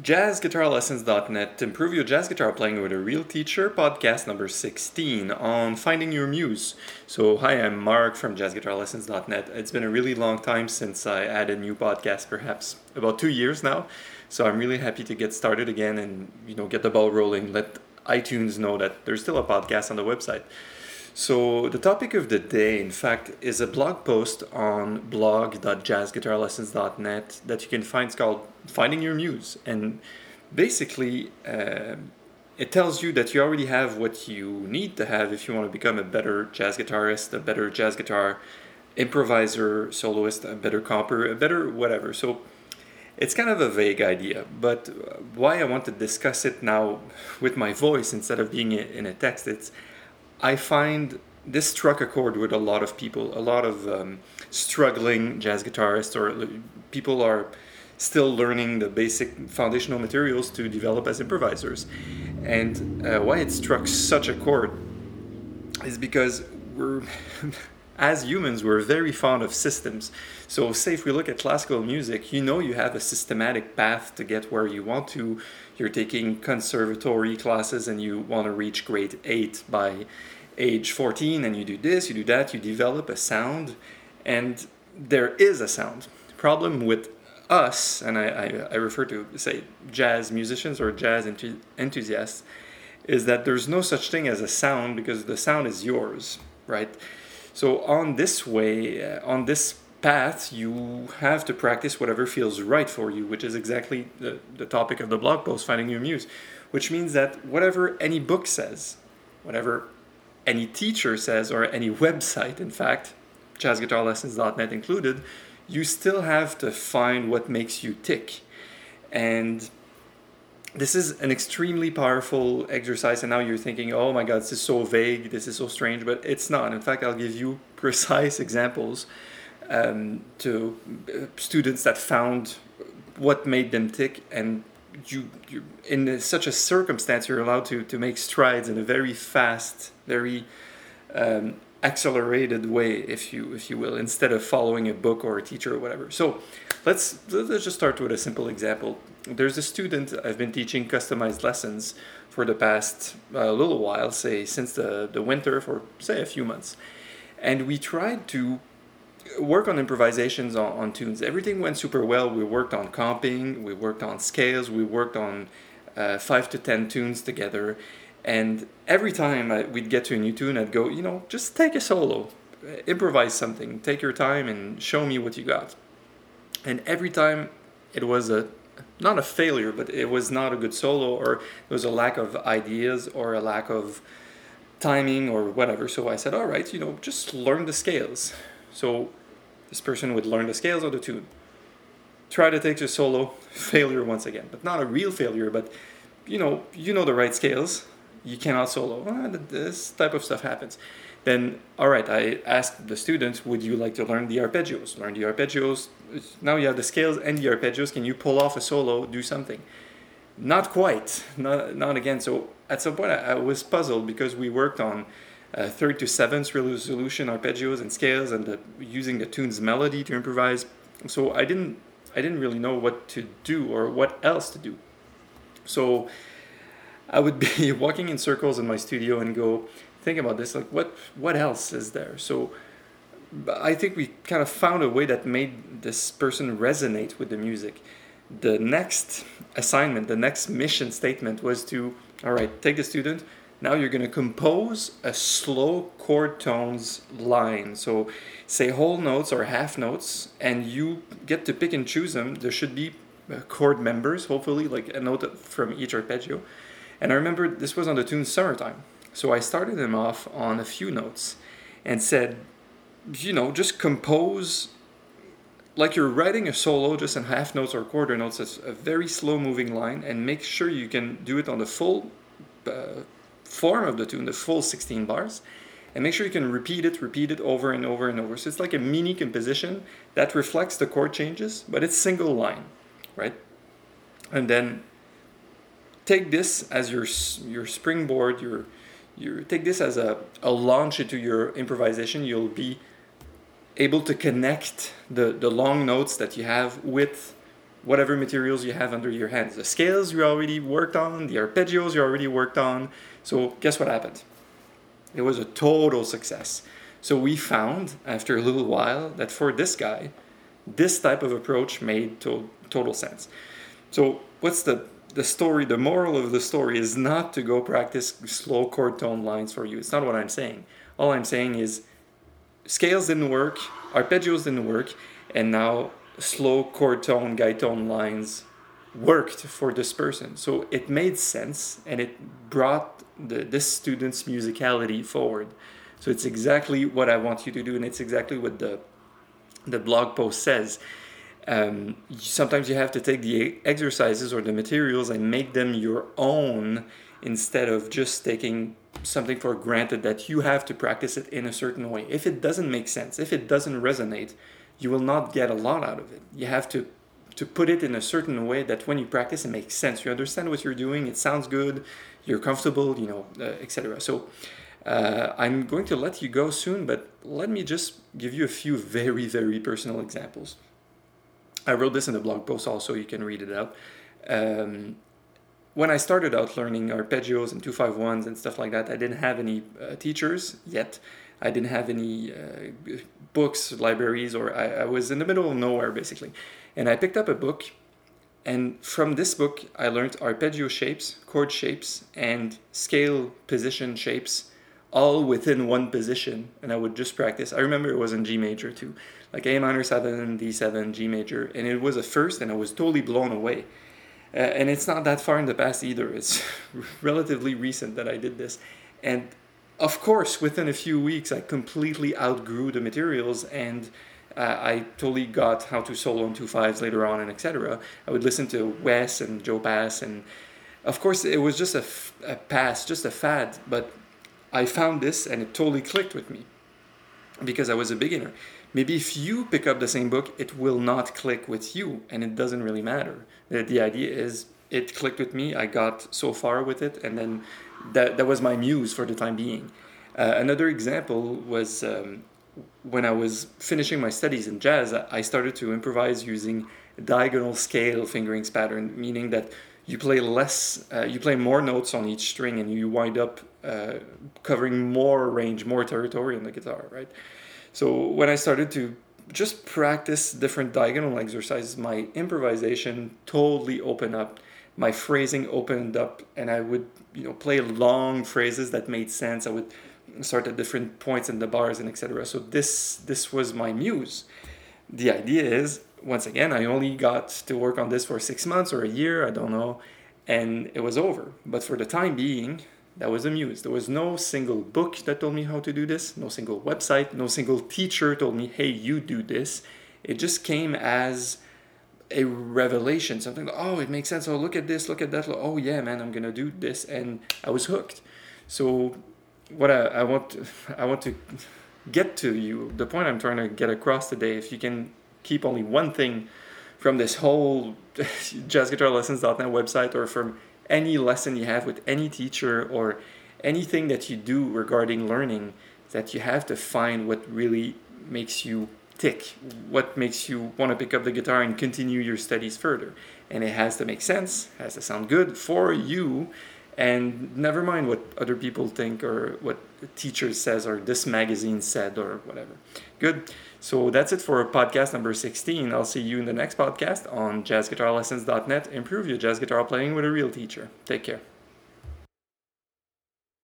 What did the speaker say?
JazzGuitarLessons.net Improve Your Jazz Guitar Playing with a Real Teacher, podcast number 16 on finding your muse. So, hi, I'm Mark from JazzGuitarLessons.net. It's been a really long time since I added new podcast, perhaps about two years now. So, I'm really happy to get started again and, you know, get the ball rolling, let iTunes know that there's still a podcast on the website. So, the topic of the day, in fact, is a blog post on blog.jazzguitarlessons.net that you can find. It's called Finding Your Muse. And basically, uh, it tells you that you already have what you need to have if you want to become a better jazz guitarist, a better jazz guitar improviser, soloist, a better comper, a better whatever. So, it's kind of a vague idea, but why I want to discuss it now with my voice instead of being in a text, it's I find this struck a chord with a lot of people. A lot of um, struggling jazz guitarists or people are still learning the basic foundational materials to develop as improvisers. And uh, why it struck such a chord is because we're, as humans, we're very fond of systems. So, say if we look at classical music, you know you have a systematic path to get where you want to. You're taking conservatory classes and you want to reach grade 8 by age 14 and you do this, you do that, you develop a sound, and there is a sound. Problem with us, and I, I, I refer to, say, jazz musicians or jazz enth- enthusiasts, is that there's no such thing as a sound because the sound is yours, right? So, on this way, uh, on this path, you have to practice whatever feels right for you, which is exactly the, the topic of the blog post, Finding Your Muse, which means that whatever any book says, whatever any teacher says, or any website, in fact, jazzguitarlessons.net included, you still have to find what makes you tick. And this is an extremely powerful exercise. And now you're thinking, oh my God, this is so vague, this is so strange, but it's not. In fact, I'll give you precise examples um, to uh, students that found what made them tick and you, you in such a circumstance you're allowed to to make strides in a very fast very um, accelerated way if you if you will instead of following a book or a teacher or whatever so let's let's just start with a simple example there's a student i've been teaching customized lessons for the past uh, little while say since the the winter for say a few months and we tried to work on improvisations on, on, tunes. Everything went super well. We worked on comping, we worked on scales, we worked on uh, five to ten tunes together. And every time I, we'd get to a new tune, I'd go, you know, just take a solo, improvise something, take your time and show me what you got. And every time it was a not a failure, but it was not a good solo, or it was a lack of ideas, or a lack of timing, or whatever. So I said, all right, you know, just learn the scales. So this person would learn the scales of the tune. Try to take the solo, failure once again, but not a real failure, but you know, you know the right scales. You cannot solo. Ah, this type of stuff happens. Then, all right, I asked the students, would you like to learn the arpeggios? Learn the arpeggios. Now you have the scales and the arpeggios. Can you pull off a solo, do something? Not quite. Not, not again. So at some point, I, I was puzzled because we worked on uh, third to seventh resolution arpeggios and scales and the, using the tune's melody to improvise. So I didn't I didn't really know what to do or what else to do. So I would be walking in circles in my studio and go think about this like what what else is there? So I think we kind of found a way that made this person resonate with the music. The next assignment, the next mission statement was to all right, take the student, now you're going to compose a slow chord tones line. So say whole notes or half notes, and you get to pick and choose them. There should be uh, chord members, hopefully, like a note from each arpeggio. And I remember this was on the tune Summertime. So I started him off on a few notes and said, you know, just compose like you're writing a solo just in half notes or quarter notes. It's a very slow moving line, and make sure you can do it on the full uh, form of the tune, the full 16 bars, and make sure you can repeat it, repeat it over and over and over. So it's like a mini composition that reflects the chord changes, but it's single line, right? And then take this as your your springboard, your your take this as a, a launch into your improvisation. You'll be able to connect the, the long notes that you have with whatever materials you have under your hands. The scales you already worked on, the arpeggios you already worked on. So guess what happened? It was a total success. So we found after a little while that for this guy, this type of approach made to- total sense. So what's the the story? The moral of the story is not to go practice slow chord tone lines for you. It's not what I'm saying. All I'm saying is scales didn't work, arpeggios didn't work, and now slow chord tone, guide tone lines worked for this person. So it made sense and it brought the, this student's musicality forward. So it's exactly what I want you to do, and it's exactly what the the blog post says. Um, sometimes you have to take the exercises or the materials and make them your own instead of just taking something for granted that you have to practice it in a certain way. If it doesn't make sense, if it doesn't resonate, you will not get a lot out of it. You have to to put it in a certain way that when you practice it makes sense. You understand what you're doing, it sounds good, you're comfortable, you know, uh, etc. So uh, I'm going to let you go soon, but let me just give you a few very, very personal examples. I wrote this in the blog post also, you can read it out. Um, when I started out learning arpeggios and 251s and stuff like that, I didn't have any uh, teachers yet. I didn't have any uh, books, libraries, or I, I was in the middle of nowhere basically. And I picked up a book, and from this book, I learned arpeggio shapes, chord shapes, and scale position shapes all within one position. And I would just practice. I remember it was in G major too, like A minor 7, D7, G major. And it was a first, and I was totally blown away. Uh, and it's not that far in the past either. It's relatively recent that I did this. And of course, within a few weeks, I completely outgrew the materials and uh, I totally got how to solo on two fives later on and etc. I would listen to Wes and Joe Pass and of course it was just a, f- a pass, just a fad, but I found this and it totally clicked with me because I was a beginner. Maybe if you pick up the same book, it will not click with you and it doesn't really matter. The, idea is it clicked with me, I got so far with it, and then that, that was my muse for the time being. Uh, another example was um, when I was finishing my studies in jazz, I started to improvise using diagonal scale fingerings pattern, meaning that you play less, uh, you play more notes on each string, and you wind up uh, covering more range, more territory on the guitar, right? So when I started to just practice different diagonal exercises, my improvisation totally opened up. My phrasing opened up, and I would, you know, play long phrases that made sense. I would start at different points in the bars and etc. So this this was my muse. The idea is once again I only got to work on this for six months or a year, I don't know, and it was over. But for the time being, that was a muse. There was no single book that told me how to do this, no single website, no single teacher told me, hey, you do this. It just came as a revelation, something like, oh, it makes sense. Oh, look at this, look at that. Oh, yeah, man, I'm gonna do this, and I was hooked. So what I, I want I want to get to you the point I'm trying to get across today if you can keep only one thing from this whole jazzguitarlessons.net website or from any lesson you have with any teacher or anything that you do regarding learning that you have to find what really makes you tick what makes you want to pick up the guitar and continue your studies further. And it has to make sense has to sound good for you and never mind what other people think or what teachers says or this magazine said or whatever. Good. So that's it for podcast number 16 i'll see you in the next podcast on jazzguitarlessons.net improve your jazz guitar playing with a real teacher. Take care